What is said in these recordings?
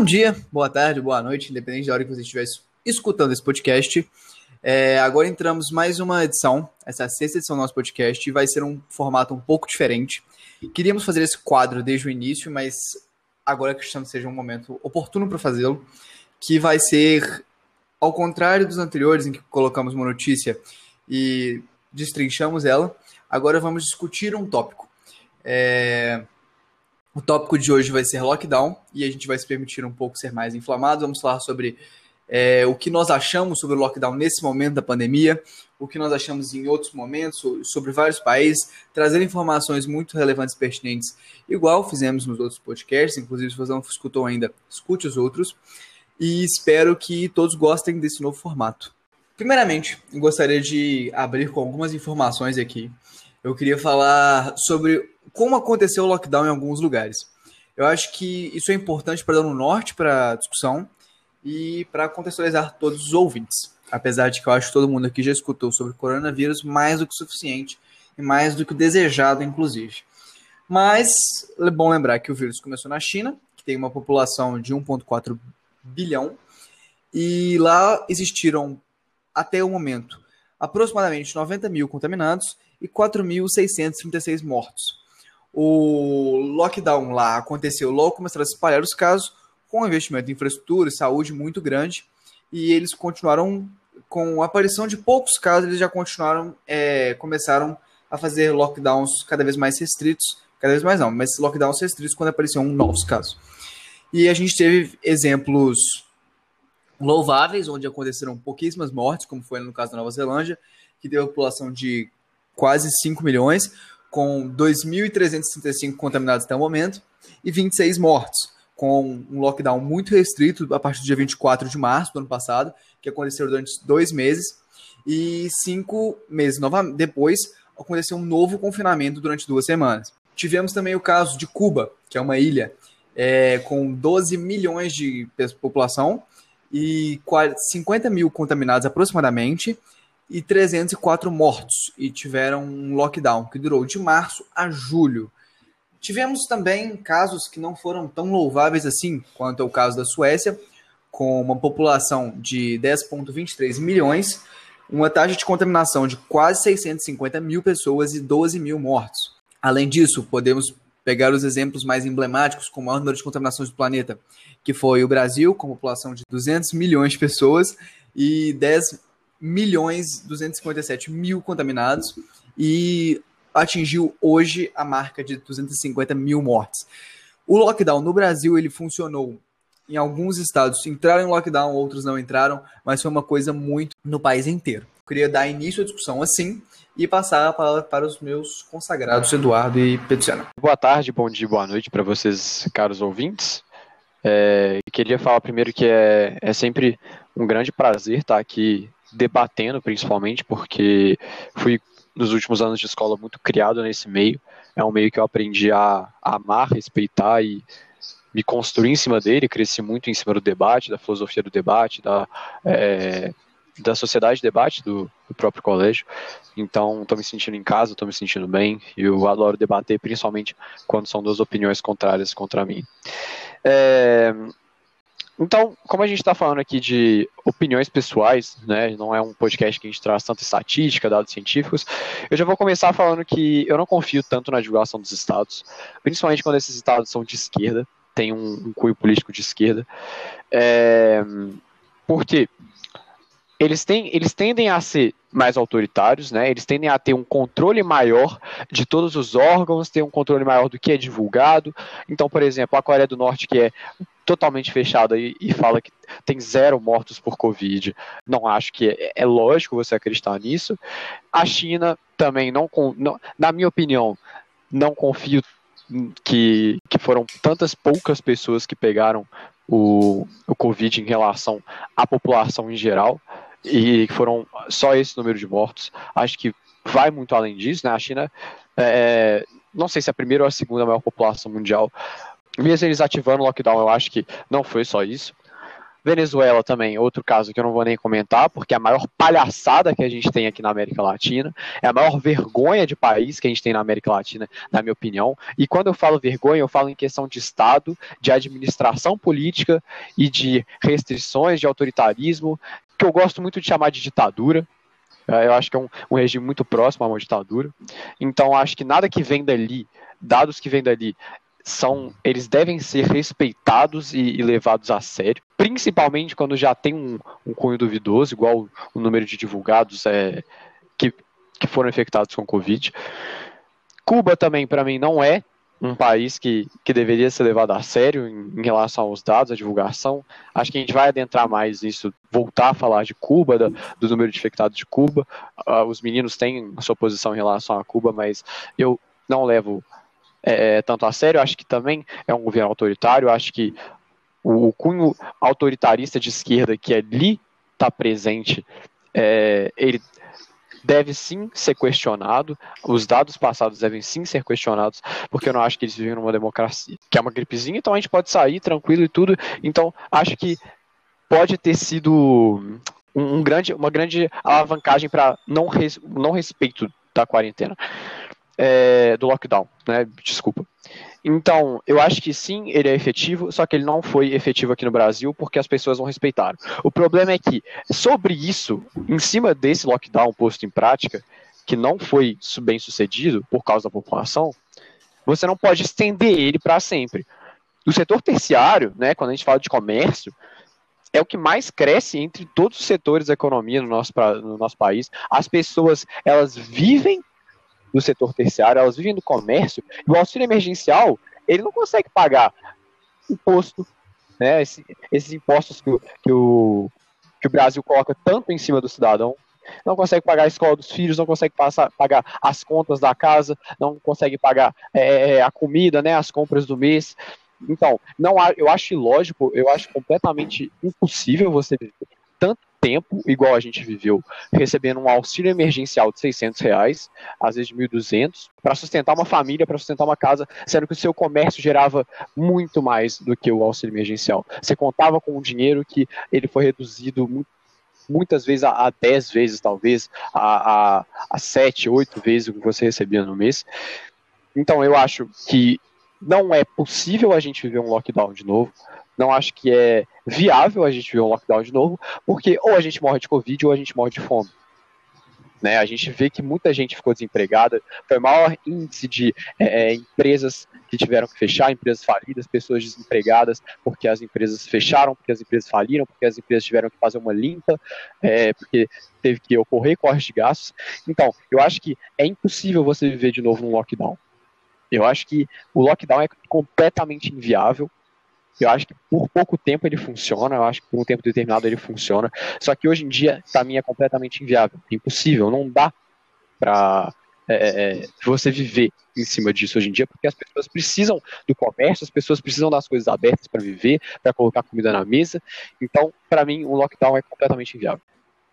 Bom dia, boa tarde, boa noite, independente da hora que você estiver escutando esse podcast. É, agora entramos mais uma edição, essa é a sexta edição do nosso podcast, e vai ser um formato um pouco diferente. Queríamos fazer esse quadro desde o início, mas agora que estamos seja um momento oportuno para fazê-lo, que vai ser ao contrário dos anteriores em que colocamos uma notícia e destrinchamos ela, agora vamos discutir um tópico. É... O tópico de hoje vai ser lockdown e a gente vai se permitir um pouco ser mais inflamado. Vamos falar sobre é, o que nós achamos sobre o lockdown nesse momento da pandemia, o que nós achamos em outros momentos, sobre vários países, trazer informações muito relevantes e pertinentes, igual fizemos nos outros podcasts. Inclusive, se você não escutou ainda, escute os outros. E espero que todos gostem desse novo formato. Primeiramente, gostaria de abrir com algumas informações aqui. Eu queria falar sobre como aconteceu o lockdown em alguns lugares. Eu acho que isso é importante para dar um norte para a discussão e para contextualizar todos os ouvintes. Apesar de que eu acho que todo mundo aqui já escutou sobre coronavírus mais do que suficiente e mais do que desejado, inclusive. Mas é bom lembrar que o vírus começou na China, que tem uma população de 1,4 bilhão, e lá existiram até o momento, aproximadamente 90 mil contaminados e 4.636 mortos. O lockdown lá aconteceu logo começaram a espalhar os casos, com investimento em infraestrutura e saúde muito grande, e eles continuaram, com a aparição de poucos casos, eles já continuaram, é, começaram a fazer lockdowns cada vez mais restritos, cada vez mais não, mas lockdowns restritos quando apareciam novos casos. E a gente teve exemplos louváveis, onde aconteceram pouquíssimas mortes, como foi no caso da Nova Zelândia, que teve a população de quase 5 milhões, com 2.365 contaminados até o momento e 26 mortos, com um lockdown muito restrito a partir do dia 24 de março do ano passado, que aconteceu durante dois meses, e cinco meses depois aconteceu um novo confinamento durante duas semanas. Tivemos também o caso de Cuba, que é uma ilha é, com 12 milhões de população e 50 mil contaminados aproximadamente e 304 mortos e tiveram um lockdown que durou de março a julho. Tivemos também casos que não foram tão louváveis assim quanto é o caso da Suécia, com uma população de 10,23 milhões, uma taxa de contaminação de quase 650 mil pessoas e 12 mil mortos. Além disso, podemos pegar os exemplos mais emblemáticos com o maior número de contaminações do planeta, que foi o Brasil, com população de 200 milhões de pessoas e 10 milhões 257 mil contaminados e atingiu hoje a marca de 250 mil mortes. O lockdown no Brasil ele funcionou em alguns estados entraram em lockdown, outros não entraram, mas foi uma coisa muito no país inteiro. Eu queria dar início à discussão assim e passar a palavra para os meus consagrados Eduardo e Petuciano. Boa tarde, bom dia, boa noite para vocês, caros ouvintes. É, queria falar primeiro que é, é sempre um grande prazer estar aqui debatendo, principalmente, porque fui nos últimos anos de escola muito criado nesse meio. É um meio que eu aprendi a, amar, respeitar e me construir em cima dele. Cresci muito em cima do debate, da filosofia do debate, da, é, da sociedade de debate do, do próprio colégio. Então, estou me sentindo em casa, estou me sentindo bem. E eu adoro debater, principalmente quando são duas opiniões contrárias contra mim. É, então, como a gente está falando aqui de opiniões pessoais, né, não é um podcast que a gente traz tanta estatística, dados científicos, eu já vou começar falando que eu não confio tanto na divulgação dos estados, principalmente quando esses estados são de esquerda, tem um, um cunho político de esquerda. É, porque eles, têm, eles tendem a ser mais autoritários, né? Eles tendem a ter um controle maior de todos os órgãos, ter um controle maior do que é divulgado. Então, por exemplo, a Coreia do Norte, que é totalmente fechada e, e, fala que tem zero mortos por Covid. Não acho que é, é lógico você acreditar nisso. A China também não, não, na minha opinião, não confio que, que foram tantas poucas pessoas que pegaram o, o Covid em relação à população em geral e foram só esse número de mortos. Acho que vai muito além disso, né? A China, é, não sei se é a primeira ou a segunda maior população mundial, mesmo eles ativando o lockdown, eu acho que não foi só isso. Venezuela também, outro caso que eu não vou nem comentar, porque é a maior palhaçada que a gente tem aqui na América Latina, é a maior vergonha de país que a gente tem na América Latina, na minha opinião. E quando eu falo vergonha, eu falo em questão de Estado, de administração política e de restrições, de autoritarismo, que eu gosto muito de chamar de ditadura. É, eu acho que é um, um regime muito próximo a uma ditadura. Então, acho que nada que vem dali, dados que vêm dali, são eles devem ser respeitados e, e, levados a sério, principalmente quando já tem um, um cunho duvidoso, igual o, o número de divulgados é, que, que foram infectados com Covid. Cuba também, para mim, não é um país que, que deveria ser levado a sério em, em, relação aos dados, à divulgação. Acho que a gente vai adentrar mais nisso, voltar a falar de Cuba, do número de infectados de Cuba. Uh, os meninos têm a sua posição em relação a Cuba, mas eu não levo é, é, tanto a sério. Acho que também é um governo autoritário. Acho que o, o cunho autoritarista de esquerda que ali está presente, é, ele deve sim ser questionado, os dados passados devem sim ser questionados, porque eu não acho que eles vivem numa democracia, que é uma gripezinha, então a gente pode sair tranquilo e tudo. Então, acho que pode ter sido um, um grande, uma grande alavancagem para não, res, não respeito da quarentena é, do lockdown, né? Desculpa. Então, eu acho que sim, ele é efetivo, só que ele não foi efetivo aqui no Brasil porque as pessoas não respeitaram. O problema é que, sobre isso, em cima desse lockdown posto em prática, que não foi bem sucedido por causa da população, você não pode estender ele para sempre. O setor terciário, né, quando a gente fala de comércio, é o que mais cresce entre todos os setores da economia no nosso, no nosso país. As pessoas, elas vivem do setor terciário, elas vivem do comércio, e o auxílio emergencial, ele não consegue pagar imposto, né, esse, esses impostos que, que, o, que o Brasil coloca tanto em cima do cidadão, não consegue pagar a escola dos filhos, não consegue passar, pagar as contas da casa, não consegue pagar é, é a comida, né, as compras do mês. Então, não eu acho ilógico, eu acho completamente impossível você viver tempo, igual a gente viveu, recebendo um auxílio emergencial de 600 reais, às vezes de 1.200, para sustentar uma família, para sustentar uma casa, sendo que o seu comércio gerava muito mais do que o auxílio emergencial. Você contava com um dinheiro que ele foi reduzido muitas vezes a, a 10 vezes, talvez, a, a, a 7, 8 vezes o que você recebia no mês. Então eu acho que não é possível a gente viver um lockdown de novo. Não acho que é viável a gente ver um lockdown de novo, porque ou a gente morre de Covid ou a gente morre de fome. Né, a gente vê que muita gente ficou desempregada, foi maior índice de é, é, empresas que tiveram que fechar, empresas falidas, pessoas desempregadas porque as empresas fecharam, porque as empresas faliram, porque as empresas tiveram que fazer uma limpa, é, porque teve que ocorrer cortes de gastos. Então, eu acho que é impossível você viver de novo num lockdown. Eu acho que o lockdown é completamente inviável. Eu acho que por pouco tempo ele funciona, eu acho que por um tempo determinado ele funciona. Só que hoje em dia, para mim, é completamente inviável. É impossível, não dá para é, é, é, você viver em cima disso hoje em dia, porque as pessoas precisam do comércio, as pessoas precisam das coisas abertas para viver, para colocar comida na mesa. Então, para mim, o lockdown é completamente inviável.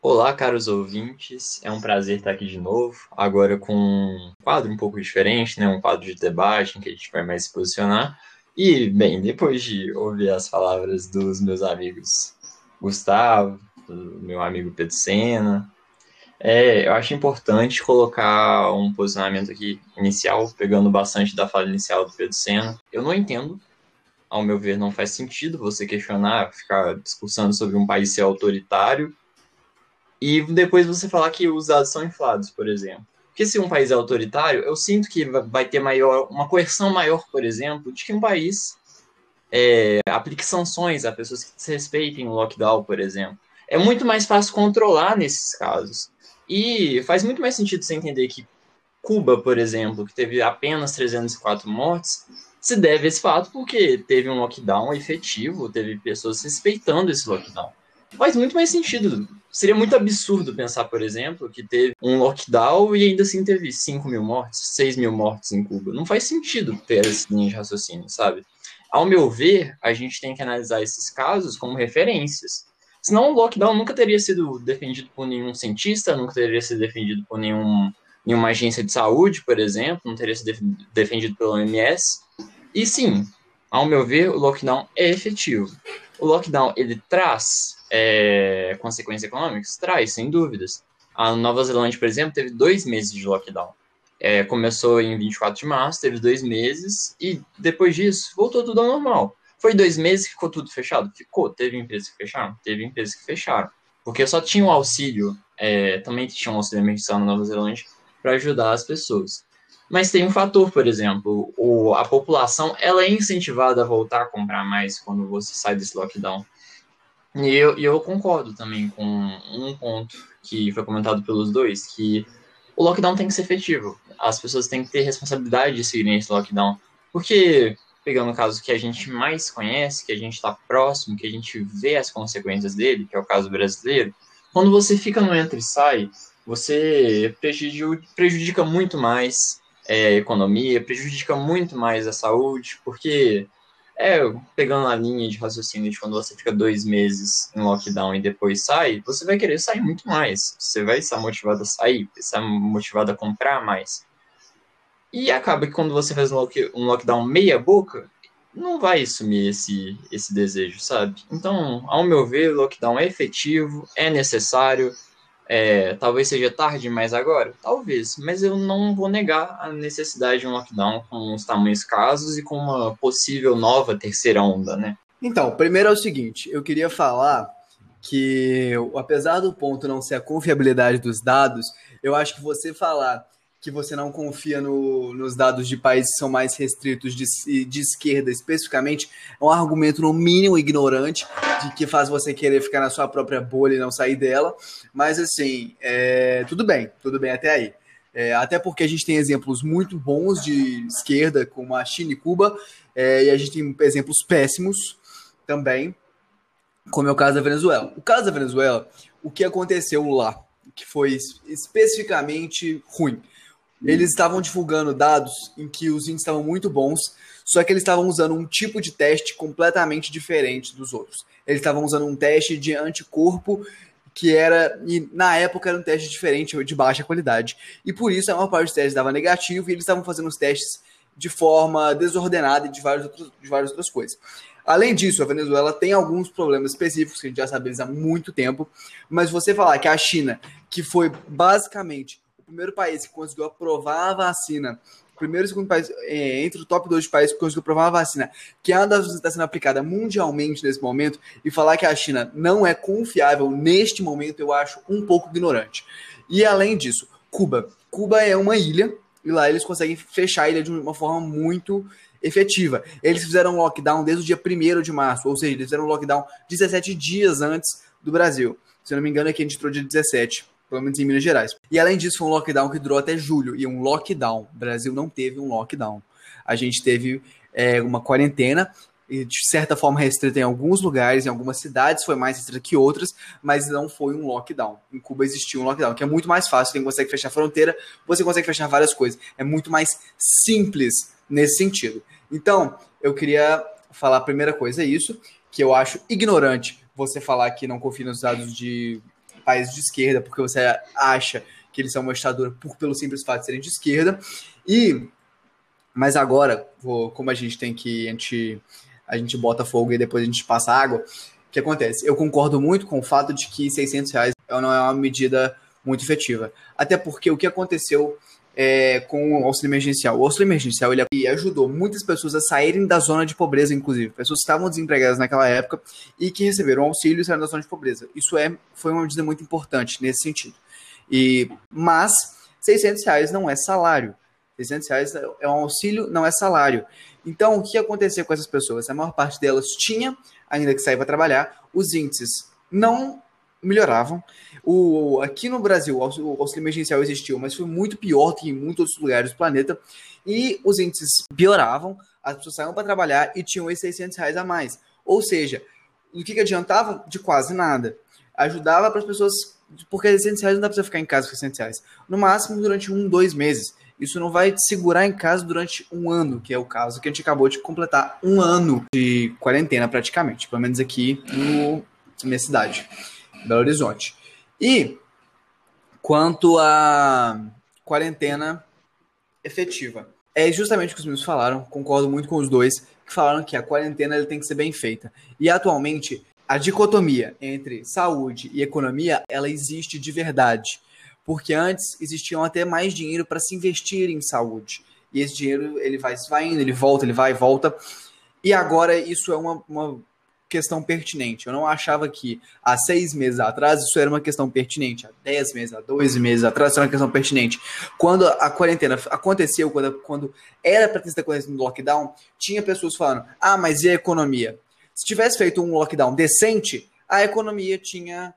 Olá, caros ouvintes. É um prazer estar aqui de novo, agora com um quadro um pouco diferente, né? Um quadro de debate em que a gente vai mais se posicionar. E, bem, depois de ouvir as palavras dos meus amigos Gustavo, do meu amigo Pedro Sena, é, eu acho importante colocar um posicionamento aqui inicial, pegando bastante da fala inicial do Pedro Sena. Eu não entendo, ao meu ver, não faz sentido você questionar, ficar discussando sobre um país ser autoritário e depois você falar que os dados são inflados, por exemplo. Porque se um país é autoritário, eu sinto que vai ter maior, uma coerção maior, por exemplo, de que um país é, aplique sanções a pessoas que desrespeitem o lockdown, por exemplo. É muito mais fácil controlar nesses casos. E faz muito mais sentido você entender que Cuba, por exemplo, que teve apenas 304 mortes, se deve a esse fato porque teve um lockdown efetivo, teve pessoas respeitando esse lockdown. Faz muito mais sentido Seria muito absurdo pensar, por exemplo, que teve um lockdown e ainda assim teve 5 mil mortes, 6 mil mortes em Cuba. Não faz sentido ter essa linha de raciocínio, sabe? Ao meu ver, a gente tem que analisar esses casos como referências. Senão o lockdown nunca teria sido defendido por nenhum cientista, nunca teria sido defendido por nenhum, nenhuma agência de saúde, por exemplo, não teria sido defendido pelo OMS. E sim, ao meu ver, o lockdown é efetivo. O lockdown ele traz é, consequências econômicas? Traz, sem dúvidas. A Nova Zelândia, por exemplo, teve dois meses de lockdown. É, começou em 24 de março, teve dois meses, e depois disso voltou tudo ao normal. Foi dois meses que ficou tudo fechado? Ficou. Teve empresas que fecharam? Teve empresas que fecharam. Porque só tinha o auxílio, é, também tinha um auxílio emergencial na Nova Zelândia, para ajudar as pessoas. Mas tem um fator, por exemplo, o, a população ela é incentivada a voltar a comprar mais quando você sai desse lockdown. E eu, eu concordo também com um ponto que foi comentado pelos dois, que o lockdown tem que ser efetivo. As pessoas têm que ter responsabilidade de seguir esse lockdown. Porque, pegando o caso que a gente mais conhece, que a gente está próximo, que a gente vê as consequências dele, que é o caso brasileiro, quando você fica no entra e sai, você prejudica muito mais é, economia, prejudica muito mais a saúde, porque é, pegando a linha de raciocínio de quando você fica dois meses em lockdown e depois sai, você vai querer sair muito mais. Você vai estar motivado a sair, estar motivado a comprar mais. E acaba que quando você faz um, um lockdown meia boca, não vai sumir esse, esse desejo, sabe? Então, ao meu ver, o lockdown é efetivo, é necessário, é, talvez seja tarde demais agora? Talvez, mas eu não vou negar a necessidade de um lockdown com os tamanhos casos e com uma possível nova terceira onda, né? Então, primeiro é o seguinte, eu queria falar que, apesar do ponto não ser a confiabilidade dos dados, eu acho que você falar que você não confia no, nos dados de países que são mais restritos de, de esquerda especificamente, é um argumento no mínimo ignorante de que faz você querer ficar na sua própria bolha e não sair dela. Mas assim, é, tudo bem, tudo bem até aí. É, até porque a gente tem exemplos muito bons de esquerda, como a China e Cuba, é, e a gente tem exemplos péssimos também, como é o caso da Venezuela. O caso da Venezuela, o que aconteceu lá, que foi especificamente ruim eles estavam divulgando dados em que os índices estavam muito bons, só que eles estavam usando um tipo de teste completamente diferente dos outros. Eles estavam usando um teste de anticorpo que era, e na época era um teste diferente, de baixa qualidade. E por isso a maior parte dos testes dava negativo e eles estavam fazendo os testes de forma desordenada e de várias outras, de várias outras coisas. Além disso, a Venezuela tem alguns problemas específicos que a gente já sabe há muito tempo, mas você falar que a China, que foi basicamente primeiro país que conseguiu aprovar a vacina, primeiro e segundo país, é, entre o top 2 de países que conseguiu aprovar a vacina, que é uma das está sendo aplicada mundialmente nesse momento, e falar que a China não é confiável neste momento, eu acho um pouco ignorante. E além disso, Cuba. Cuba é uma ilha, e lá eles conseguem fechar a ilha de uma forma muito efetiva. Eles fizeram um lockdown desde o dia 1 de março, ou seja, eles fizeram um lockdown 17 dias antes do Brasil. Se eu não me engano, aqui a gente entrou dia 17 pelo menos em Minas Gerais. E além disso, foi um lockdown que durou até julho, e um lockdown. O Brasil não teve um lockdown. A gente teve é, uma quarentena, e de certa forma restrita em alguns lugares, em algumas cidades foi mais restrita que outras, mas não foi um lockdown. Em Cuba existiu um lockdown, que é muito mais fácil, você consegue fechar a fronteira, você consegue fechar várias coisas. É muito mais simples nesse sentido. Então, eu queria falar a primeira coisa é isso, que eu acho ignorante você falar que não confia nos dados de países de esquerda, porque você acha que eles são uma ditadura por, pelo simples fato de serem de esquerda. E mas agora, vou, como a gente tem que a gente a gente bota fogo e depois a gente passa água, o que acontece? Eu concordo muito com o fato de que 600 reais não é uma medida muito efetiva. Até porque o que aconteceu é, com o auxílio emergencial. O auxílio emergencial ele ajudou muitas pessoas a saírem da zona de pobreza, inclusive. Pessoas que estavam desempregadas naquela época e que receberam auxílio e saíram da zona de pobreza. Isso é, foi uma medida muito importante nesse sentido. E, mas 600 reais não é salário. 600 reais é um auxílio, não é salário. Então, o que aconteceu com essas pessoas? A maior parte delas tinha, ainda que sair para trabalhar, os índices não melhoravam. O, aqui no Brasil, o auxílio emergencial existiu, mas foi muito pior que em muitos outros lugares do planeta. E os índices pioravam, as pessoas saíam para trabalhar e tinham esses 600 reais a mais. Ou seja, o que, que adiantava? De quase nada. Ajudava para as pessoas, porque 600 reais não dá para ficar em casa com 600 reais. No máximo durante um, dois meses. Isso não vai te segurar em casa durante um ano, que é o caso que a gente acabou de completar um ano de quarentena praticamente, pelo menos aqui no, na minha cidade. Belo Horizonte. E quanto à quarentena efetiva, é justamente o que os meus falaram, concordo muito com os dois, que falaram que a quarentena tem que ser bem feita. E atualmente, a dicotomia entre saúde e economia, ela existe de verdade. Porque antes existiam até mais dinheiro para se investir em saúde. E esse dinheiro, ele vai, vai indo, ele volta, ele vai e volta. E agora isso é uma, uma questão pertinente. Eu não achava que há seis meses atrás isso era uma questão pertinente. Há dez meses, há dois meses atrás isso era uma questão pertinente. Quando a quarentena aconteceu, quando, quando era para ter acontecido no lockdown, tinha pessoas falando: ah, mas e a economia? Se tivesse feito um lockdown decente, a economia tinha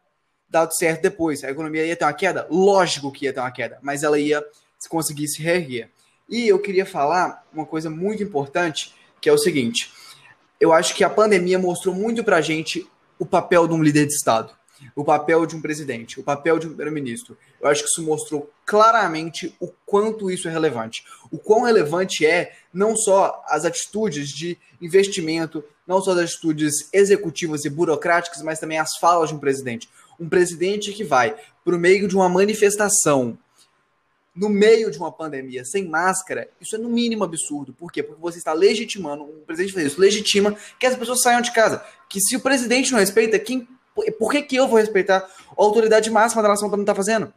dado certo depois. A economia ia ter uma queda? Lógico que ia ter uma queda, mas ela ia conseguir se reerguer. E eu queria falar uma coisa muito importante, que é o seguinte eu acho que a pandemia mostrou muito para a gente o papel de um líder de Estado, o papel de um presidente, o papel de um primeiro-ministro. Eu acho que isso mostrou claramente o quanto isso é relevante. O quão relevante é não só as atitudes de investimento, não só as atitudes executivas e burocráticas, mas também as falas de um presidente. Um presidente que vai, por meio de uma manifestação, no meio de uma pandemia sem máscara, isso é no mínimo absurdo. Por quê? Porque você está legitimando, o presidente fez isso, legitima que as pessoas saiam de casa. Que se o presidente não respeita, quem, por que, que eu vou respeitar a autoridade máxima da nação que não está fazendo?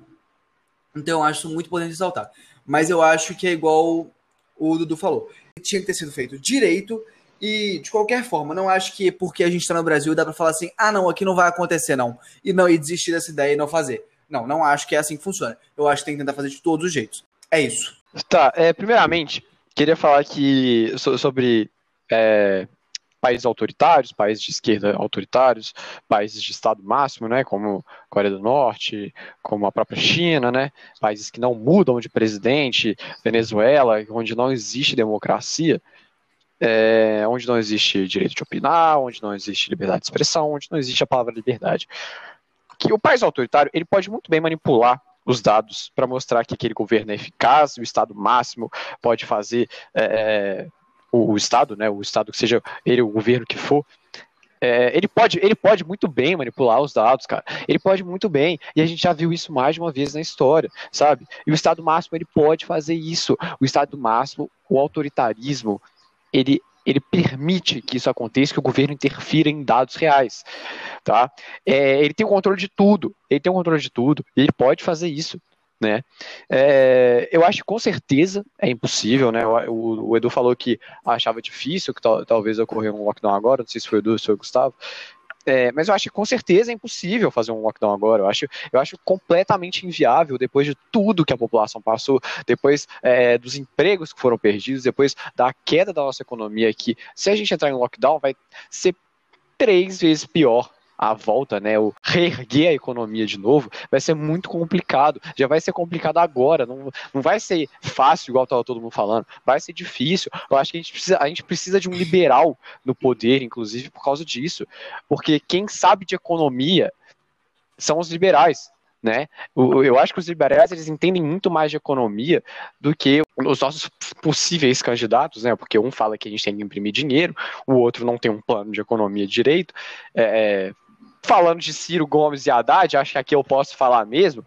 Então eu acho isso muito importante ressaltar. Mas eu acho que é igual o Dudu falou. Tinha que ter sido feito direito e, de qualquer forma, não acho que porque a gente está no Brasil dá para falar assim, ah, não, aqui não vai acontecer, não. E não, e desistir dessa ideia e não fazer. Não, não acho que é assim que funciona. Eu acho que tem que tentar fazer de todos os jeitos. É isso. Tá, é, primeiramente, queria falar que sobre é, países autoritários, países de esquerda autoritários, países de Estado máximo, né, como Coreia do Norte, como a própria China, né, países que não mudam de presidente, Venezuela, onde não existe democracia, é, onde não existe direito de opinar, onde não existe liberdade de expressão, onde não existe a palavra liberdade que o país autoritário ele pode muito bem manipular os dados para mostrar que aquele governo é eficaz, o Estado máximo pode fazer é, é, o, o, Estado, né, o Estado que seja ele o governo que for, é, ele, pode, ele pode muito bem manipular os dados, cara. Ele pode muito bem. E a gente já viu isso mais de uma vez na história, sabe? E o Estado máximo ele pode fazer isso. O Estado máximo, o autoritarismo, ele ele permite que isso aconteça, que o governo interfira em dados reais, tá? É, ele tem o controle de tudo, ele tem o controle de tudo, ele pode fazer isso, né? É, eu acho que com certeza é impossível, né? O, o Edu falou que achava difícil, que talvez ocorra um lockdown agora, não sei se foi o Edu ou se foi o Gustavo, é, mas eu acho que com certeza é impossível fazer um lockdown agora. Eu acho, eu acho completamente inviável depois de tudo que a população passou, depois é, dos empregos que foram perdidos, depois da queda da nossa economia aqui. Se a gente entrar em lockdown, vai ser três vezes pior a volta, né, o reerguer a economia de novo, vai ser muito complicado. Já vai ser complicado agora, não, não vai ser fácil, igual estava todo mundo falando, vai ser difícil. Eu acho que a gente, precisa, a gente precisa de um liberal no poder, inclusive, por causa disso. Porque quem sabe de economia são os liberais né? Eu acho que os liberais eles entendem muito mais de economia do que os nossos possíveis candidatos, né? Porque um fala que a gente tem que imprimir dinheiro, o outro não tem um plano de economia direito. É, falando de Ciro Gomes e Haddad, acho que aqui eu posso falar mesmo.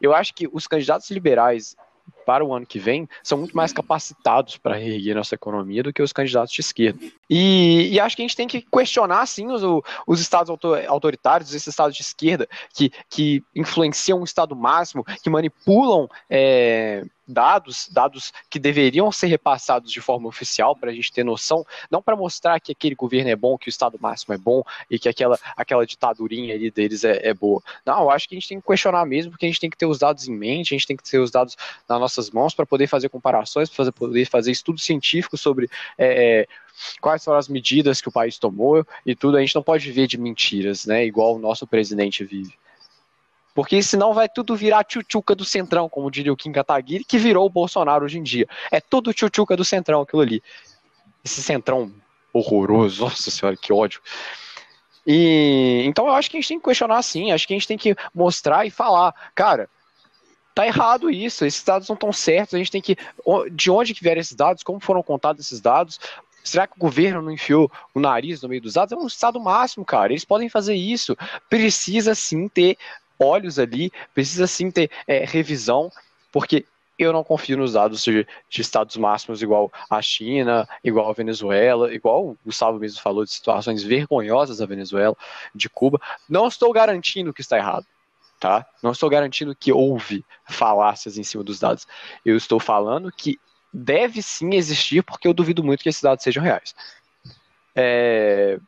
Eu acho que os candidatos liberais para o ano que vem são muito mais capacitados para reerguer nossa economia do que os candidatos de esquerda. E, e acho que a gente tem que questionar, sim, os, os estados autoritários, esses estados de esquerda que, que influenciam o Estado máximo, que manipulam. É, dados, dados que deveriam ser repassados de forma oficial para a gente ter noção, não para mostrar que aquele governo é bom, que o Estado máximo é bom e que aquela, aquela ditadurinha ali deles é, é boa. Não, acho que a gente tem que questionar mesmo, porque a gente tem que ter os dados em mente, a gente tem que ter os dados nas nossas mãos para poder fazer comparações, para poder fazer estudos científicos sobre é, é, quais foram as medidas que o país tomou e tudo. A gente não pode viver de mentiras, né? Igual o nosso presidente vive. Porque senão vai tudo virar tchutchuca do centrão, como diria o Kim Kataguiri, que virou o Bolsonaro hoje em dia. É tudo tchutchuca do centrão aquilo ali. Esse centrão horroroso, nossa senhora, que ódio. E então eu acho que a gente tem que questionar assim, acho que a gente tem que mostrar e falar, cara, tá errado isso, esses dados não estão certos, a gente tem que de onde que vieram esses dados, como foram contados esses dados, Será que o governo não enfiou o nariz no meio dos dados? É um estado máximo, cara. Eles podem fazer isso. Precisa sim ter olhos ali, precisa sim ter é, revisão, porque eu não confio nos dados de, de, estados máximos igual a China, igual a Venezuela, igual o Gustavo mesmo falou de situações vergonhosas da Venezuela, de Cuba. Não estou garantindo que está errado, tá? Não estou garantindo que houve falácias em cima dos dados. Eu estou falando que deve sim existir, porque eu duvido muito que esses dados sejam reais. É...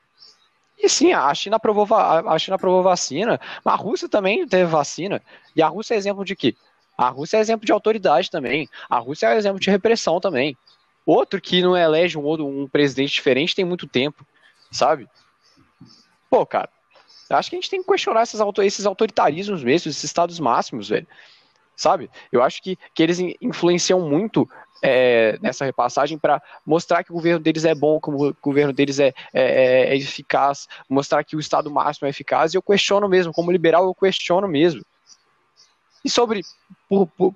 E sim, a China aprovou, a China aprovou vacina, mas a Rússia também teve vacina. E a Rússia é exemplo de quê? A Rússia é exemplo de autoridade também. A Rússia é exemplo de repressão também. Outro que não elege um, um presidente diferente tem muito tempo, sabe? Pô, cara, acho que a gente tem que questionar esses, esses autoritarismos mesmo, esses estados máximos, velho. Sabe? Eu acho que, que eles influenciam muito é, nessa repassagem para mostrar que o governo deles é bom, que o governo deles é, é, é, eficaz, mostrar que o Estado máximo é eficaz, e eu questiono mesmo, como liberal, eu questiono mesmo. E sobre,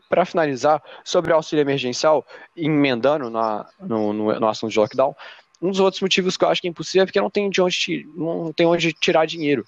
para finalizar, sobre o auxílio emergencial, emendando na, no, no, no, assunto de lockdown, um dos outros motivos que eu acho que é impossível é porque não tem de onde, não tem onde tirar dinheiro.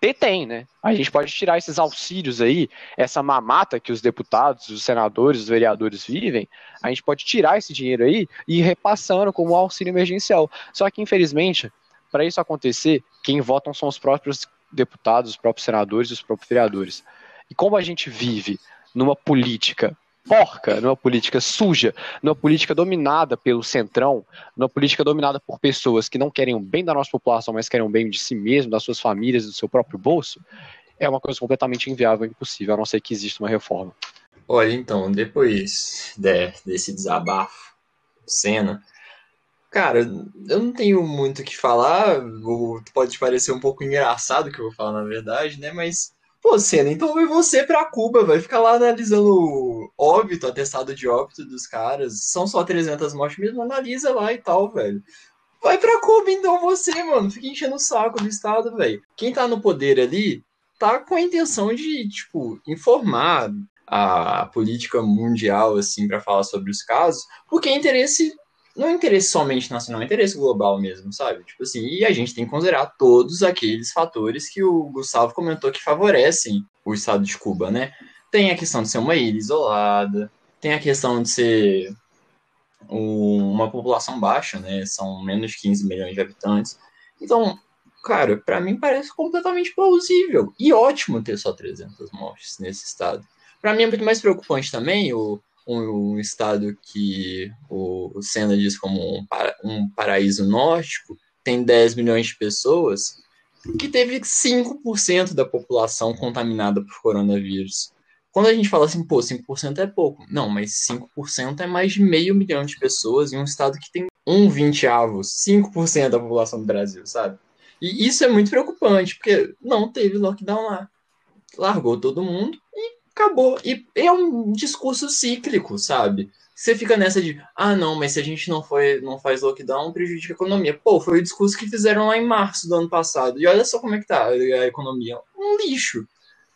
Ter tem, né? A gente pode tirar esses auxílios aí, essa mamata que os deputados, os senadores, os vereadores vivem, a gente pode tirar esse dinheiro aí e ir repassando como auxílio emergencial. Só que, infelizmente, para isso acontecer, quem votam são os próprios deputados, os próprios senadores e os próprios vereadores. E como a gente vive numa política porca, numa política suja, numa política dominada pelo centrão, numa política dominada por pessoas que não querem o bem da nossa população, mas querem o bem de si mesmo, das suas famílias, do seu próprio bolso, é uma coisa completamente inviável e impossível, a não ser que exista uma reforma. Olha, então, depois de, desse desabafo, cena, cara, eu não tenho muito o que falar, pode parecer um pouco engraçado o que eu vou falar na verdade, né, mas Pô, Senna, então vai você pra Cuba, vai ficar lá analisando o óbito, atestado de óbito dos caras. São só 300 mortes mesmo, analisa lá e tal, velho. Vai pra Cuba então você, mano. Fica enchendo o saco do Estado, velho. Quem tá no poder ali tá com a intenção de, tipo, informar a política mundial, assim, para falar sobre os casos, porque é interesse não é interesse somente nacional, é interesse global mesmo, sabe? Tipo assim, e a gente tem que considerar todos aqueles fatores que o Gustavo comentou que favorecem o estado de Cuba, né? Tem a questão de ser uma ilha isolada, tem a questão de ser uma população baixa, né? São menos de 15 milhões de habitantes. Então, cara, para mim parece completamente plausível e ótimo ter só 300 mortes nesse estado. Para mim é muito mais preocupante também o um, estado que o, Senna diz como um, um paraíso nórdico, tem 10 milhões de pessoas, que teve 5% da população contaminada por coronavírus. Quando a gente fala assim, pô, 5% é pouco. Não, mas 5% é mais de meio milhão de pessoas em um estado que tem um vinteavos, 5% da população do Brasil, sabe? E isso é muito preocupante, porque não teve lockdown lá. Largou todo mundo e acabou. E é um discurso cíclico, sabe? Você fica nessa de, ah, não, mas se a gente não, foi, não faz lockdown, prejudica a economia. Pô, foi o discurso que fizeram lá em março do ano passado. E olha só como é que tá a economia. Um lixo.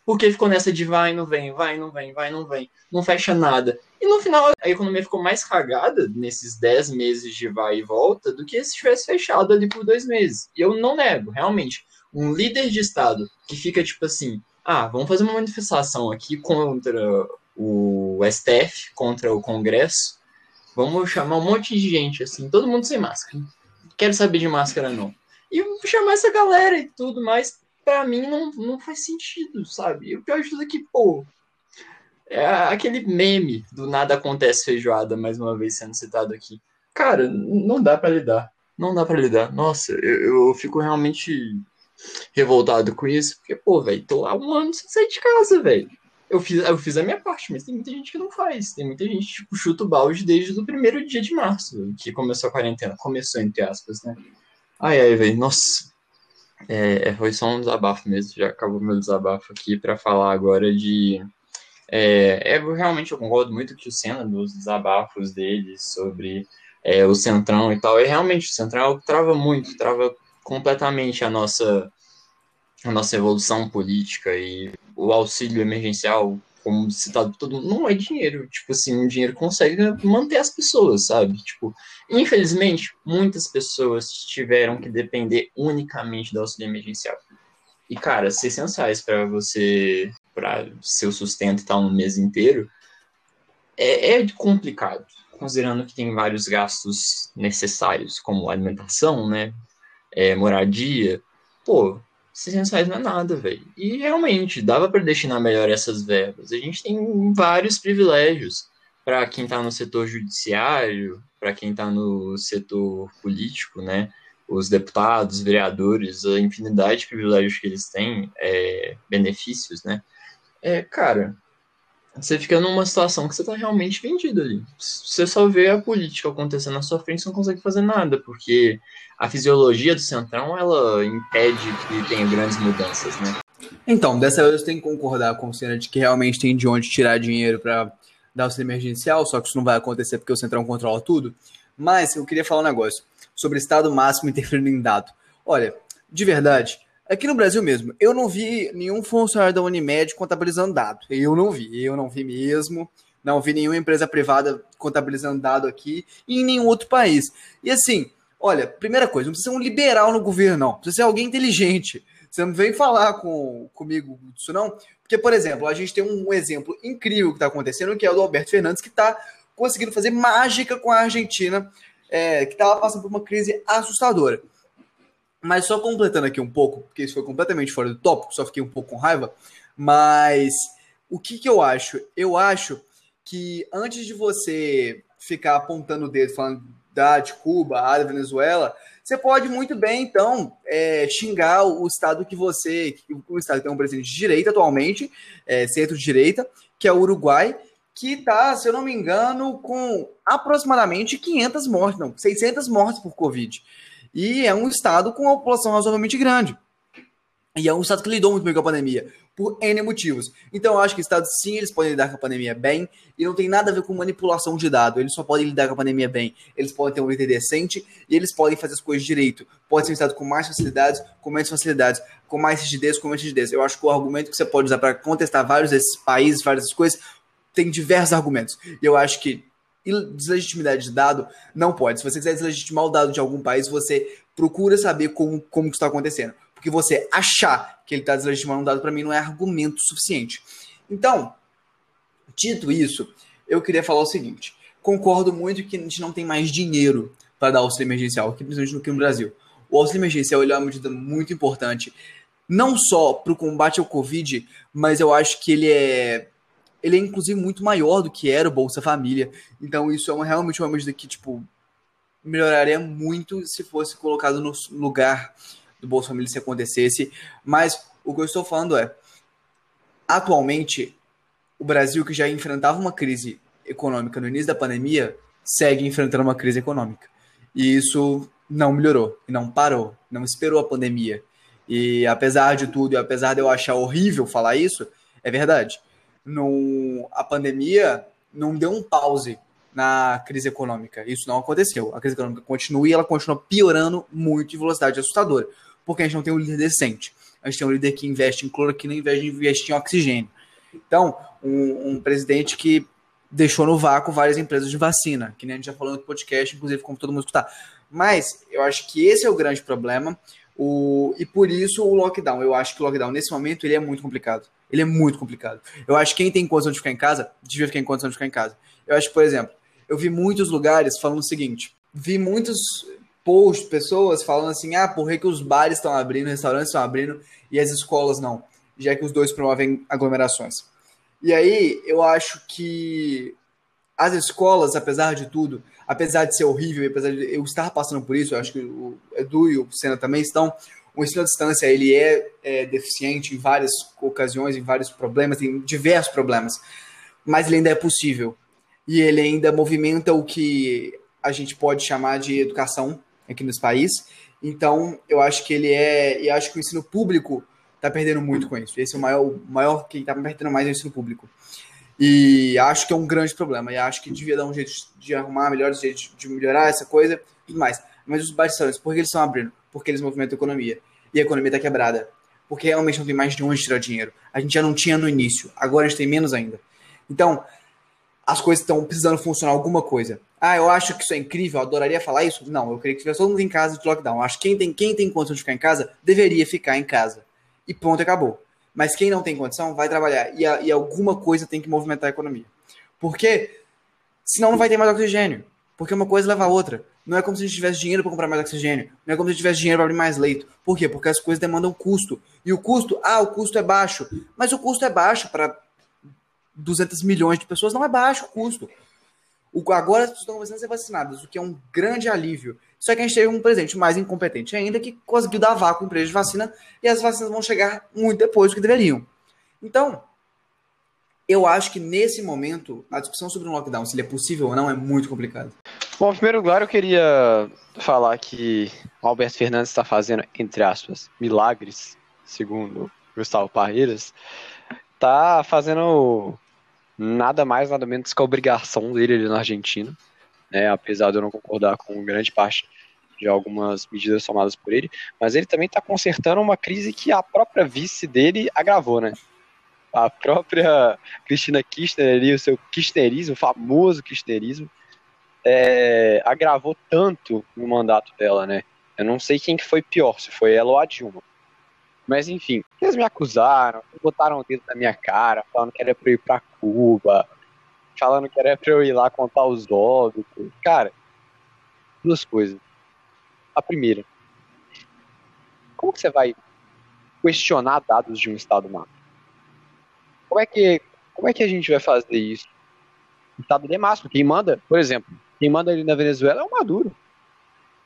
Porque ficou nessa de vai, não vem, vai, não vem, vai, não vem. Não fecha nada. E no final a economia ficou mais cagada nesses 10 meses de vai e volta do que se tivesse fechado ali por dois meses. E eu não nego, realmente. Um líder de Estado que fica tipo assim, ah, vamos fazer uma manifestação aqui contra o STF, contra o Congresso. Vamos chamar um monte de gente, assim, todo mundo sem máscara. Quero saber de máscara, não. E chamar essa galera e tudo mais, pra mim não, não faz sentido, sabe? O pior de tudo é que, pô, é aquele meme do nada acontece feijoada, mais uma vez sendo citado aqui. Cara, não dá para lidar. Não dá para lidar. Nossa, eu, eu fico realmente revoltado com isso, porque, pô, velho, tô há um ano sem sair de casa, velho. Eu fiz, eu fiz a minha parte, mas tem muita gente que não faz. Tem muita gente, tipo, chuta o balde desde o primeiro dia de março, que começou a quarentena. Começou, entre aspas, né? Ai, ai, velho, nossa. É, é, foi só um desabafo mesmo, já acabou meu desabafo aqui para falar agora de. É, é, realmente eu concordo muito com o Senna dos desabafos dele sobre é, o Centrão e tal. É realmente o Centrão trava muito, trava completamente a nossa a nossa evolução política e o auxílio emergencial, como citado todo mundo, não é dinheiro. Tipo assim, o dinheiro consegue manter as pessoas, sabe? Tipo, infelizmente, muitas pessoas tiveram que depender unicamente do auxílio emergencial. E, cara, 600 reais para você, para seu sustento e tal, no mês inteiro, é, é complicado, considerando que tem vários gastos necessários, como alimentação, né? É, moradia. Pô, 600 reais não é nada, velho. E realmente, dava para destinar melhor essas verbas. A gente tem vários privilégios para quem está no setor judiciário, para quem está no setor político, né? Os deputados, vereadores, a infinidade de privilégios que eles têm, é, benefícios, né? É, cara, você fica numa situação que você está realmente vendido ali. Você só vê a política acontecendo na sua frente, você não consegue fazer nada, porque a fisiologia do Centrão, ela impede que tenha grandes mudanças, né? Então, dessa vez eu tenho que concordar com o Senna de que realmente tem de onde tirar dinheiro para dar auxílio emergencial, só que isso não vai acontecer porque o Centrão controla tudo. Mas eu queria falar um negócio sobre Estado máximo interferindo em dado. Olha, de verdade, aqui no Brasil mesmo, eu não vi nenhum funcionário da Unimed contabilizando dado. Eu não vi, eu não vi mesmo. Não vi nenhuma empresa privada contabilizando dado aqui e em nenhum outro país. E assim, olha, primeira coisa, não precisa ser um liberal no governo, não. Precisa ser alguém inteligente. Você não vem falar com, comigo disso, não. Porque, por exemplo, a gente tem um exemplo incrível que está acontecendo, que é o do Alberto Fernandes, que está conseguindo fazer mágica com a Argentina, é, que estava passando por uma crise assustadora. Mas só completando aqui um pouco, porque isso foi completamente fora do tópico, só fiquei um pouco com raiva. Mas o que, que eu acho? Eu acho que antes de você ficar apontando o dedo falando da de Cuba, a da Venezuela, você pode muito bem, então, é, xingar o estado que você. O estado que tem um presidente de direita atualmente, é, centro-direita, que é o Uruguai, que está, se eu não me engano, com aproximadamente 500 mortes, não, 600 mortes por Covid. E é um estado com uma população razoavelmente grande. E é um estado que lidou muito bem com a pandemia por N motivos. Então, eu acho que estados, sim, eles podem lidar com a pandemia bem, e não tem nada a ver com manipulação de dado. Eles só podem lidar com a pandemia bem. Eles podem ter um líder decente e eles podem fazer as coisas direito. Pode ser um estado com mais facilidades, com menos facilidades, com mais rigidez, com menos rigidez. Eu acho que o argumento que você pode usar para contestar vários desses países, várias coisas, tem diversos argumentos. E eu acho que deslegitimidade de dado não pode. Se você quiser deslegitimar o dado de algum país, você procura saber como, como que está acontecendo. Porque você achar que ele está deslegitimando um dado, para mim, não é argumento suficiente. Então, dito isso, eu queria falar o seguinte: concordo muito que a gente não tem mais dinheiro para dar auxílio emergencial, aqui, principalmente aqui no Brasil. O auxílio emergencial é uma medida muito importante, não só para o combate ao Covid, mas eu acho que ele é ele é inclusive muito maior do que era o Bolsa Família. Então isso é uma, realmente uma medida que tipo melhoraria muito se fosse colocado no lugar do Bolsa Família se acontecesse. Mas o que eu estou falando é, atualmente, o Brasil, que já enfrentava uma crise econômica no início da pandemia, segue enfrentando uma crise econômica. E isso não melhorou, não parou, não esperou a pandemia. E apesar de tudo, e apesar de eu achar horrível falar isso, é verdade. No, a pandemia não deu um pause na crise econômica. Isso não aconteceu. A crise econômica continua e ela continua piorando muito de velocidade assustadora porque a gente não tem um líder decente. A gente tem um líder que investe em cloroquina, invés de investir em oxigênio. Então, um, um, presidente que deixou no vácuo várias empresas de vacina, que nem a gente já falou no podcast, inclusive como todo mundo escutar. Mas eu acho que esse é o grande problema. O, e por isso o lockdown. Eu acho que o lockdown, nesse momento, ele é muito complicado. Ele é muito complicado. Eu acho que quem tem condição de ficar em casa, devia ficar em condição de ficar em casa. Eu acho que, por exemplo, eu vi muitos lugares falando o seguinte: vi muitos posts, pessoas falando assim: ah, por que os bares estão abrindo, restaurantes estão abrindo e as escolas não? Já que os dois promovem aglomerações. E aí eu acho que as escolas, apesar de tudo, apesar de ser horrível, apesar de eu estar passando por isso, eu acho que o Edu e o Senna também estão. O ensino à distância ele é, é deficiente em várias ocasiões, em vários problemas, em diversos problemas, mas ele ainda é possível e ele ainda movimenta o que a gente pode chamar de educação aqui nesse país. Então, eu acho que ele é. E acho que o ensino público está perdendo muito com isso. Esse é o maior, maior quem está perdendo mais é o ensino público. E acho que é um grande problema. E acho que devia dar um jeito de arrumar melhores jeitos de melhorar essa coisa e tudo mais. Mas os bares por que eles estão abrindo? Porque eles movimentam a economia. E a economia está quebrada. Porque realmente não tem mais de onde tirar dinheiro. A gente já não tinha no início. Agora a gente tem menos ainda. Então, as coisas estão precisando funcionar alguma coisa. Ah, eu acho que isso é incrível, eu adoraria falar isso. Não, eu queria que tivesse todo mundo em casa de lockdown. Acho que quem tem, quem tem condição de ficar em casa deveria ficar em casa. E pronto, acabou. Mas quem não tem condição vai trabalhar. E, a, e alguma coisa tem que movimentar a economia. Porque Senão não vai ter mais oxigênio. Porque uma coisa leva a outra. Não é como se a gente tivesse dinheiro para comprar mais oxigênio. Não é como se a gente tivesse dinheiro para abrir mais leito. Por quê? Porque as coisas demandam custo. E o custo, ah, o custo é baixo. Mas o custo é baixo para 200 milhões de pessoas, não é baixo o custo. O, agora as pessoas estão começando a ser vacinadas, o que é um grande alívio. Só que a gente teve um presidente mais incompetente ainda que conseguiu dar vácuo o preço de vacina e as vacinas vão chegar muito depois do que deveriam. Então, eu acho que nesse momento, a discussão sobre um lockdown, se ele é possível ou não, é muito complicado. Bom, em primeiro lugar, eu queria falar que o Alberto Fernandes está fazendo, entre aspas, milagres, segundo Gustavo Parreiras, está fazendo nada mais, nada menos que a obrigação dele ali na Argentina, né, apesar de eu não concordar com grande parte de algumas medidas tomadas por ele, mas ele também está consertando uma crise que a própria vice dele agravou, né? A própria Cristina Kirchner ali, o seu kirchnerismo, o famoso kirchnerismo, é, agravou tanto no mandato dela, né? Eu não sei quem que foi pior, se foi ela ou a Dilma. Mas enfim, eles me acusaram, botaram o dedo na minha cara, falando que era pra eu ir pra Cuba, falando que era pra eu ir lá contar os óbitos. Cara, duas coisas. A primeira, como que você vai questionar dados de um Estado máximo? Como é que, como é que a gente vai fazer isso? O Estado de máximo, quem manda, por exemplo, quem manda ali na Venezuela é o Maduro.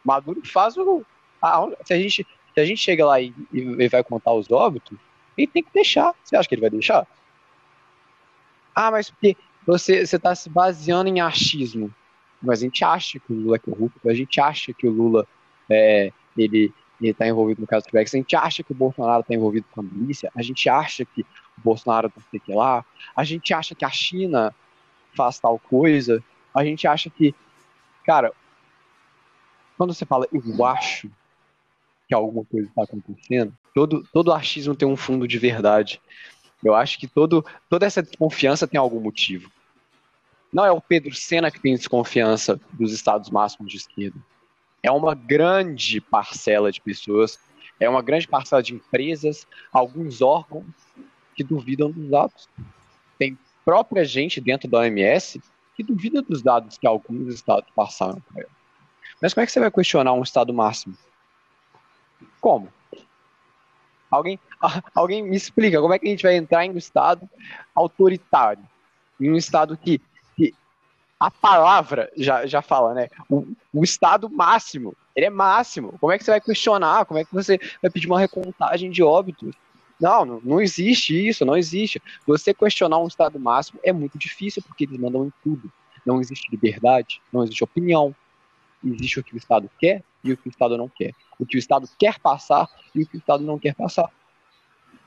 Maduro faz o. A, se, a gente, se a gente chega lá e, e vai contar os óbitos, ele tem que deixar. Você acha que ele vai deixar? Ah, mas porque você está se baseando em achismo. Mas a gente acha que o Lula é corrupto, a gente acha que o Lula é, ele está envolvido no caso do Trex, a gente acha que o Bolsonaro está envolvido com a milícia, a gente acha que o Bolsonaro não sei lá, a gente acha que a China faz tal coisa, a gente acha que Cara, quando você fala eu acho que alguma coisa está acontecendo, todo, todo achismo tem um fundo de verdade. Eu acho que todo, toda essa desconfiança tem algum motivo. Não é o Pedro Sena que tem desconfiança dos estados máximos de esquerda. É uma grande parcela de pessoas, é uma grande parcela de empresas, alguns órgãos que duvidam dos dados. Tem própria gente dentro da OMS que duvida dos dados que alguns estados passaram para ela. Mas como é que você vai questionar um estado máximo? Como? Alguém, alguém me explica como é que a gente vai entrar em um estado autoritário, em um estado que, que a palavra já, já fala, né? O, o estado máximo, ele é máximo. Como é que você vai questionar? Como é que você vai pedir uma recontagem de óbitos? Não, não, existe isso, não existe. Você questionar um Estado máximo é muito difícil, porque eles mandam em tudo. Não existe liberdade, não existe opinião. Existe o que o Estado quer e o que o Estado não quer. O que o Estado quer passar e o que o Estado não quer passar.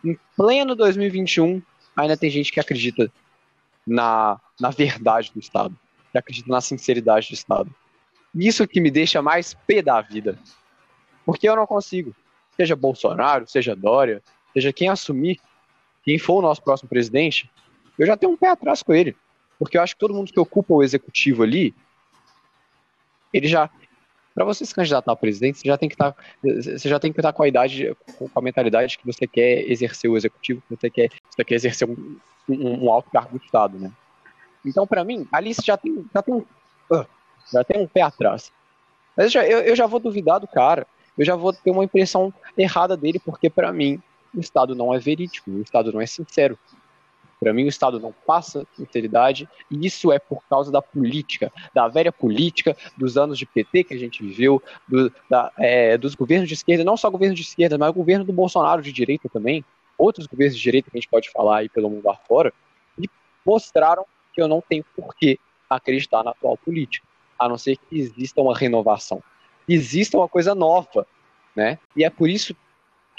Em pleno 2021, ainda tem gente que acredita na, na verdade do Estado, que acredita na sinceridade do Estado. Isso que me deixa mais pé da vida. Porque eu não consigo. Seja Bolsonaro, seja Dória, seja quem assumir, quem for o nosso próximo presidente, eu já tenho um pé atrás com ele. Porque eu acho que todo mundo que ocupa o executivo ali, ele já. Para você se candidatar a presidente, você já tem que estar. Tá, você já tem que estar com a idade, com a mentalidade que você quer exercer o executivo, que você quer, você quer exercer um, um, um alto cargo de Estado, né? Então, para mim, ali você já tem, já tem, uh, já tem um pé atrás. Mas eu já, eu, eu já vou duvidar do cara. Eu já vou ter uma impressão errada dele, porque para mim o Estado não é verídico, o Estado não é sincero. Para mim, o Estado não passa sinceridade, e isso é por causa da política, da velha política dos anos de PT que a gente viveu, do, da, é, dos governos de esquerda, não só governos de esquerda, mas o governo do Bolsonaro de direita também, outros governos de direita que a gente pode falar aí pelo mundo afora, e mostraram que eu não tenho por que acreditar na atual política, a não ser que exista uma renovação, exista uma coisa nova, né? E é por isso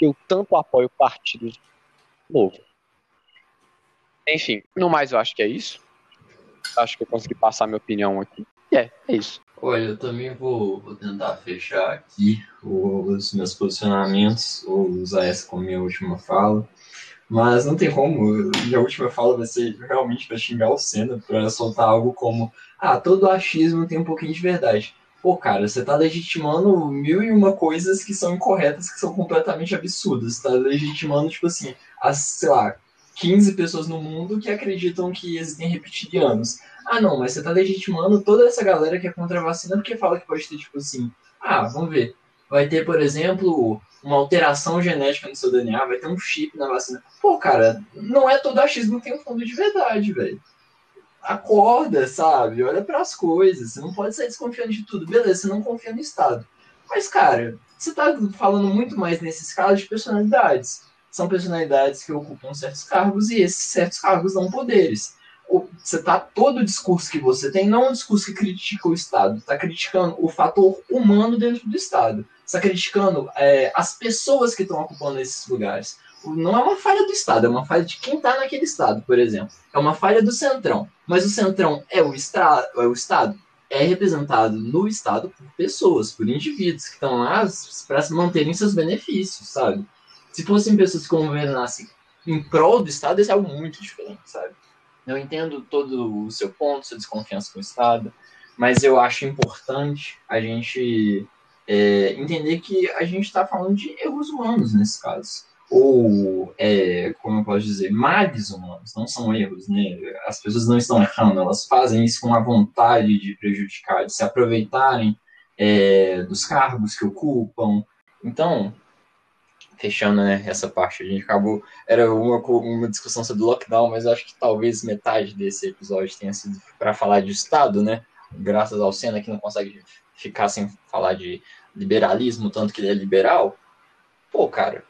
que eu tanto apoio partidos novo. Enfim, no mais eu acho que é isso. Acho que eu consegui passar minha opinião aqui. E é, é isso. Olha, eu também vou, vou tentar fechar aqui os meus posicionamentos, ou usar essa como minha última fala. Mas não tem como, minha última fala vai ser realmente para xingar o Senna, para soltar algo como: ah, todo achismo tem um pouquinho de verdade. Pô, cara, você tá legitimando mil e uma coisas que são incorretas, que são completamente absurdas. Você tá legitimando, tipo assim, as, sei lá, 15 pessoas no mundo que acreditam que existem reptilianos. Ah, não, mas você tá legitimando toda essa galera que é contra a vacina porque fala que pode ter, tipo assim, ah, vamos ver. Vai ter, por exemplo, uma alteração genética no seu DNA, vai ter um chip na vacina. Pô, cara, não é todo achismo que tem um fundo de verdade, velho. Acorda, sabe? Olha para as coisas. Você não pode sair desconfiando de tudo. Beleza, você não confia no Estado. Mas, cara, você tá falando muito mais nesses casos de personalidades. São personalidades que ocupam certos cargos e esses certos cargos dão poderes você tá todo o discurso que você tem não é um discurso que critica o Estado, está criticando o fator humano dentro do Estado, está criticando é, as pessoas que estão ocupando esses lugares. Não é uma falha do Estado, é uma falha de quem está naquele Estado, por exemplo. É uma falha do Centrão. Mas o Centrão é o, estra, é o Estado? É representado no Estado por pessoas, por indivíduos que estão lá para manterem seus benefícios, sabe? Se fossem pessoas que governassem em prol do Estado, isso é algo muito diferente, sabe? Eu entendo todo o seu ponto, sua desconfiança com o Estado, mas eu acho importante a gente é, entender que a gente está falando de erros humanos nesse caso. Ou, é, como eu posso dizer, males humanos, não são erros, né? As pessoas não estão errando, elas fazem isso com a vontade de prejudicar, de se aproveitarem é, dos cargos que ocupam. Então, fechando né, essa parte. A gente acabou. Era uma, uma discussão sobre lockdown, mas acho que talvez metade desse episódio tenha sido para falar de Estado, né? Graças ao Senna que não consegue ficar sem falar de liberalismo, tanto que ele é liberal. Pô, cara,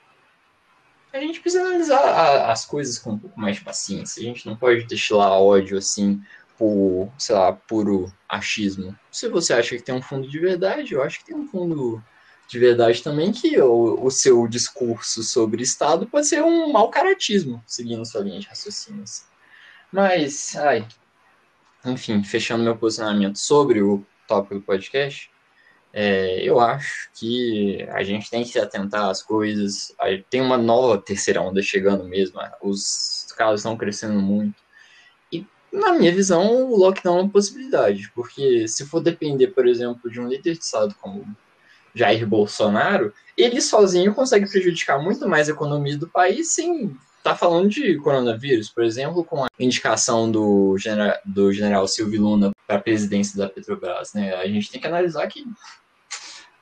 a gente precisa analisar a, as coisas com um pouco mais de paciência. A gente não pode destilar ódio assim por, sei lá, puro achismo. Se você acha que tem um fundo de verdade, eu acho que tem um fundo de verdade também que o, o seu discurso sobre Estado pode ser um mau caratismo, seguindo sua linha de raciocínio. Assim. Mas, ai, enfim, fechando meu posicionamento sobre o tópico do podcast, é, eu acho que a gente tem que se atentar às coisas. Tem uma nova terceira onda chegando mesmo, os casos estão crescendo muito. E, na minha visão, o lockdown é uma possibilidade, porque se for depender, por exemplo, de um líder de Estado como Jair Bolsonaro, ele sozinho consegue prejudicar muito mais a economia do país sem tá falando de coronavírus, por exemplo, com a indicação do, genera do general Silvio Luna para a presidência da Petrobras. Né? A gente tem que analisar que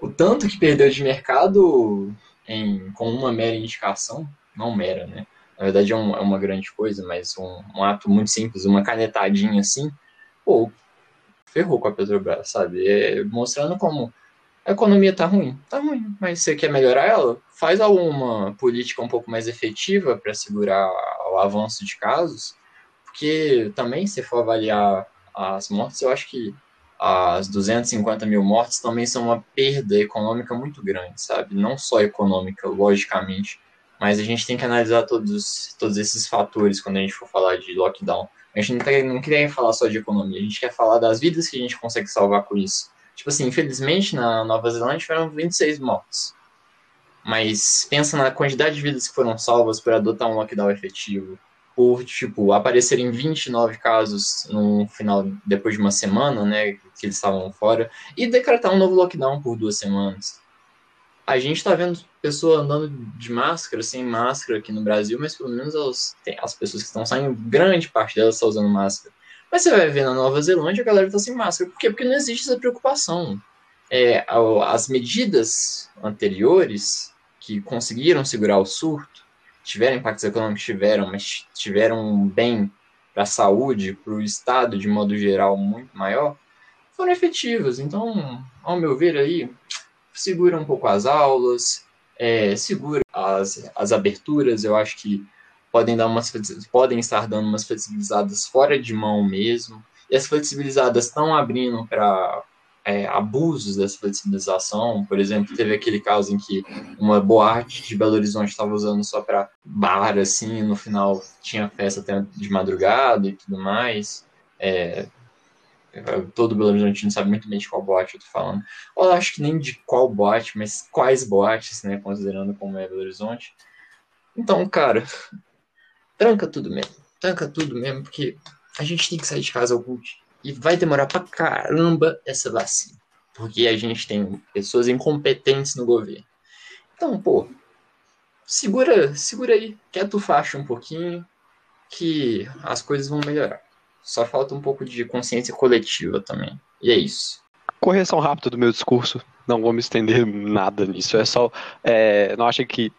o tanto que perdeu de mercado em, com uma mera indicação, não mera, né? Na verdade é, um, é uma grande coisa, mas um, um, ato muito simples, uma canetadinha assim, pô, ferrou com a Petrobras, sabe? É, mostrando como a economia tá ruim. Tá ruim, mas você quer melhorar ela? Faz alguma política um pouco mais efetiva para segurar o avanço de casos, porque também, se for avaliar as mortes, eu acho que as 250 mil mortes também são uma perda econômica muito grande, sabe? Não só econômica, logicamente, mas a gente tem que analisar todos, todos esses fatores quando a gente for falar de lockdown. A gente não, tá, não quer falar só de economia, a gente quer falar das vidas que a gente consegue salvar com isso. Tipo assim, infelizmente na Nova Zelândia tiveram 26 mortes. Mas pensa na quantidade de vidas que foram salvas por adotar um lockdown efetivo. Por, tipo, aparecerem 29 casos no final, depois de uma semana, né, que eles estavam fora, e decretar um novo lockdown por duas semanas. A gente tá vendo pessoas andando de máscara, sem máscara aqui no Brasil, mas pelo menos elas, as pessoas que estão saindo, grande parte delas estão usando máscara. Mas você vai ver na Nova Zelândia a galera tá sem máscara. Por quê? Porque não existe essa preocupação. É, as medidas anteriores que conseguiram segurar o surto, tiveram impactos econômicos, tiveram, mas tiveram bem para a saúde, para o Estado de modo geral muito maior, foram efetivas. Então, ao meu ver aí, segura um pouco as aulas, é, segura as, as aberturas, eu acho que podem dar umas podem estar dando umas flexibilizadas fora de mão mesmo. E as flexibilizadas estão abrindo para é, abusos dessa flexibilização. Por exemplo, teve aquele caso em que uma boate de Belo Horizonte estava usando só para bar, assim, no final tinha festa até de madrugada e tudo mais. É, todo Belo Horizonte não sabe muito bem de qual boate eu tô falando. Eu acho que nem de qual boate, mas quais boates, né, considerando como é Belo Horizonte. Então, cara, tranca tudo mesmo. Tranca tudo mesmo, porque a gente tem que sair de casa algum dia. E vai demorar pra caramba essa vacina. Porque a gente tem pessoas incompetentes no governo. Então, pô, segura, segura aí, quer tu faixa um pouquinho, que as coisas vão melhorar. Só falta um pouco de consciência coletiva também. E é isso. Correção rápida do meu discurso. Não vou me estender nada nisso. É só. É, não acho que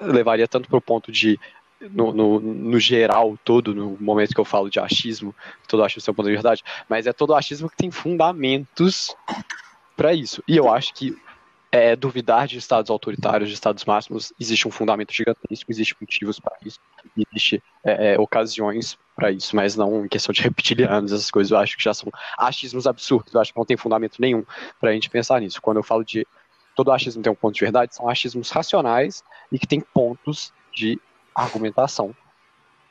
levaria tanto para o ponto de no, no, no, geral todo, no momento que eu falo de achismo, todo achismo tem um ponto de verdade, mas é todo achismo que tem fundamentos para isso. E eu acho que é, duvidar de estados autoritários, de estados máximos, existe um fundamento gigantesco, existe motivos para isso, existe é, é, ocasiões para isso, mas não em questão de reptilianos, essas coisas, eu acho que já são achismos absurdos, eu acho que não tem fundamento nenhum para a gente pensar nisso. Quando eu falo de todo achismo tem um ponto de verdade, são achismos racionais e que tem pontos de argumentação,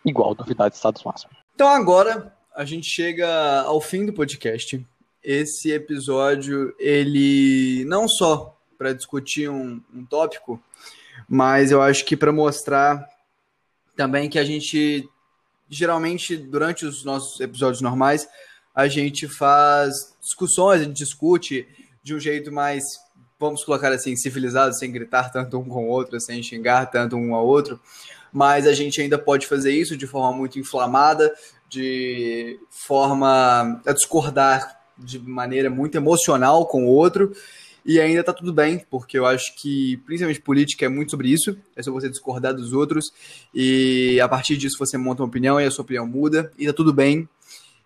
igual duvidar de estados máximos. Então agora a gente chega ao fim do podcast. Esse episódio, ele não só para discutir um, um tópico, mas eu acho que para mostrar também que a gente geralmente durante os nossos episódios normais a gente faz discussões, a gente discute de um jeito mais, vamos colocar assim, civilizado, sem gritar tanto um com o outro, sem xingar tanto um ao outro, mas a gente ainda pode fazer isso de forma muito inflamada, de forma a discordar de maneira muito emocional com o outro, e ainda tá tudo bem, porque eu acho que, principalmente política, é muito sobre isso, é sobre você discordar dos outros, e a partir disso você monta uma opinião e a sua opinião muda, e tá tudo bem,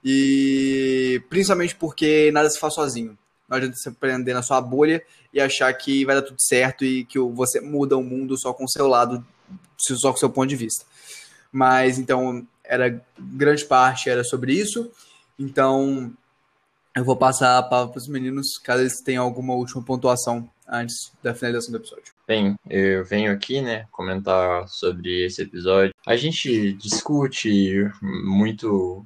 e principalmente porque nada se faz sozinho. Não adianta você prender na sua bolha e achar que vai dar tudo certo e que você muda o mundo só com o seu lado só com seu ponto de vista. Mas então, era grande parte era sobre isso. Então, eu vou passar a palavra para os meninos, caso eles tenham alguma última pontuação antes da finalização do episódio. Bem, eu venho aqui, né, comentar sobre esse episódio. A gente discute muito,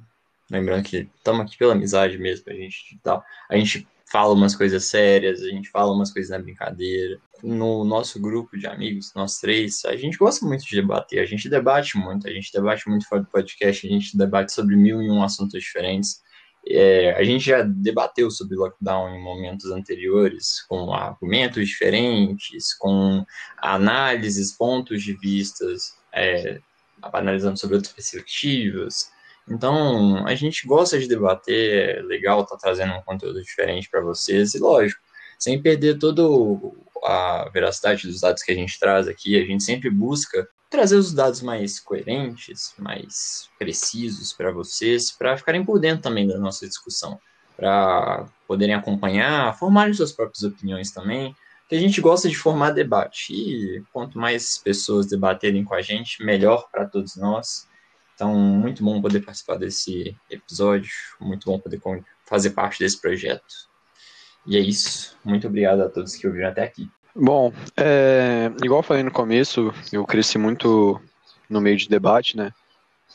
lembrando que estamos aqui pela amizade mesmo, a gente tá, a gente fala umas coisas sérias, a gente fala umas coisas na brincadeira. No nosso grupo de amigos, nós três, a gente gosta muito de debater, a gente debate muito, a gente debate muito fora do podcast, a gente debate sobre mil e um assuntos diferentes. É, a gente já debateu sobre lockdown em momentos anteriores, com argumentos diferentes, com análises, pontos de vistas, é, analisando sobre outras perspectivas. Então, a gente gosta de debater, é legal tá trazendo um conteúdo diferente para vocês, e lógico, sem perder toda a veracidade dos dados que a gente traz aqui, a gente sempre busca trazer os dados mais coerentes, mais precisos para vocês, para ficarem por dentro também da nossa discussão, para poderem acompanhar, formarem suas próprias opiniões também, que a gente gosta de formar debate. E quanto mais pessoas debaterem com a gente, melhor para todos nós. Então, muito bom poder participar desse episódio, muito bom poder fazer parte desse projeto. E é isso. Muito obrigado a todos que ouviram até aqui. Bom, é, igual falei no começo, eu cresci muito no meio de debate, né?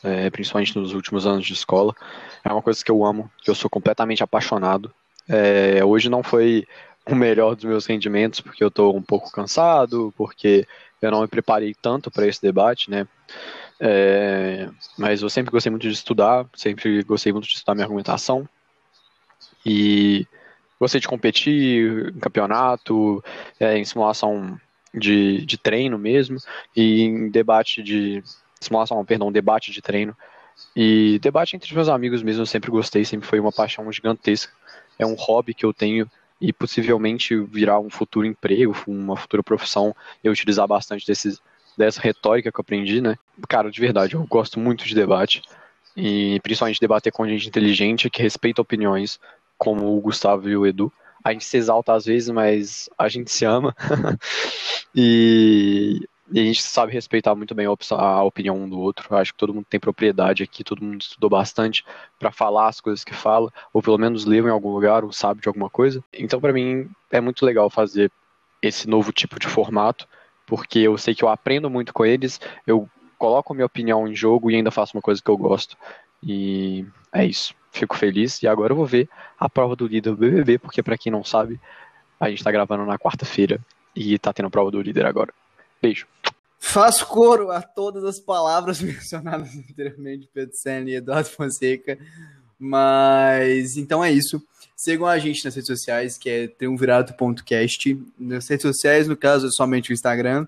É, principalmente nos últimos anos de escola. É uma coisa que eu amo, que eu sou completamente apaixonado. É, hoje não foi o melhor dos meus rendimentos, porque eu estou um pouco cansado, porque eu não me preparei tanto para esse debate, né? É, mas eu sempre gostei muito de estudar, sempre gostei muito de estudar minha argumentação. E gostei de competir em campeonato, é, em simulação de, de treino mesmo, e em debate de. Simulação, perdão, debate de treino. E debate entre meus amigos mesmo, eu sempre gostei, sempre foi uma paixão gigantesca. É um hobby que eu tenho e possivelmente virar um futuro emprego, uma futura profissão, eu utilizar bastante desses dessa retórica que eu aprendi, né? Cara, de verdade, eu gosto muito de debate. E principalmente debater com gente inteligente que respeita opiniões, como o Gustavo e o Edu. A gente se exalta às vezes, mas a gente se ama. e, e, a gente sabe respeitar muito bem a, opinião um do outro. Eu acho que todo mundo tem propriedade aqui, todo mundo estudou bastante para falar as coisas que fala, ou pelo menos leu em algum lugar, ou sabe de alguma coisa. Então, para mim, é muito legal fazer esse novo tipo de formato porque eu sei que eu aprendo muito com eles, eu coloco minha opinião em jogo e ainda faço uma coisa que eu gosto. E é isso. Fico feliz e agora eu vou ver a prova do líder do BBB, porque para quem não sabe, a gente tá gravando na quarta-feira e tá tendo a prova do líder agora. Beijo. Faço coro a todas as palavras mencionadas anteriormente, Pedro Senna e Eduardo Fonseca. Mas então é isso. Sigam a gente nas redes sociais, que é triunvirato.cast. Nas redes sociais, no caso, é somente o Instagram.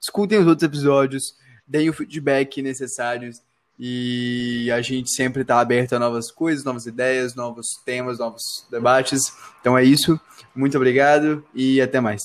Escutem os outros episódios, deem o feedback necessário E a gente sempre está aberto a novas coisas, novas ideias, novos temas, novos debates. Então é isso. Muito obrigado e até mais.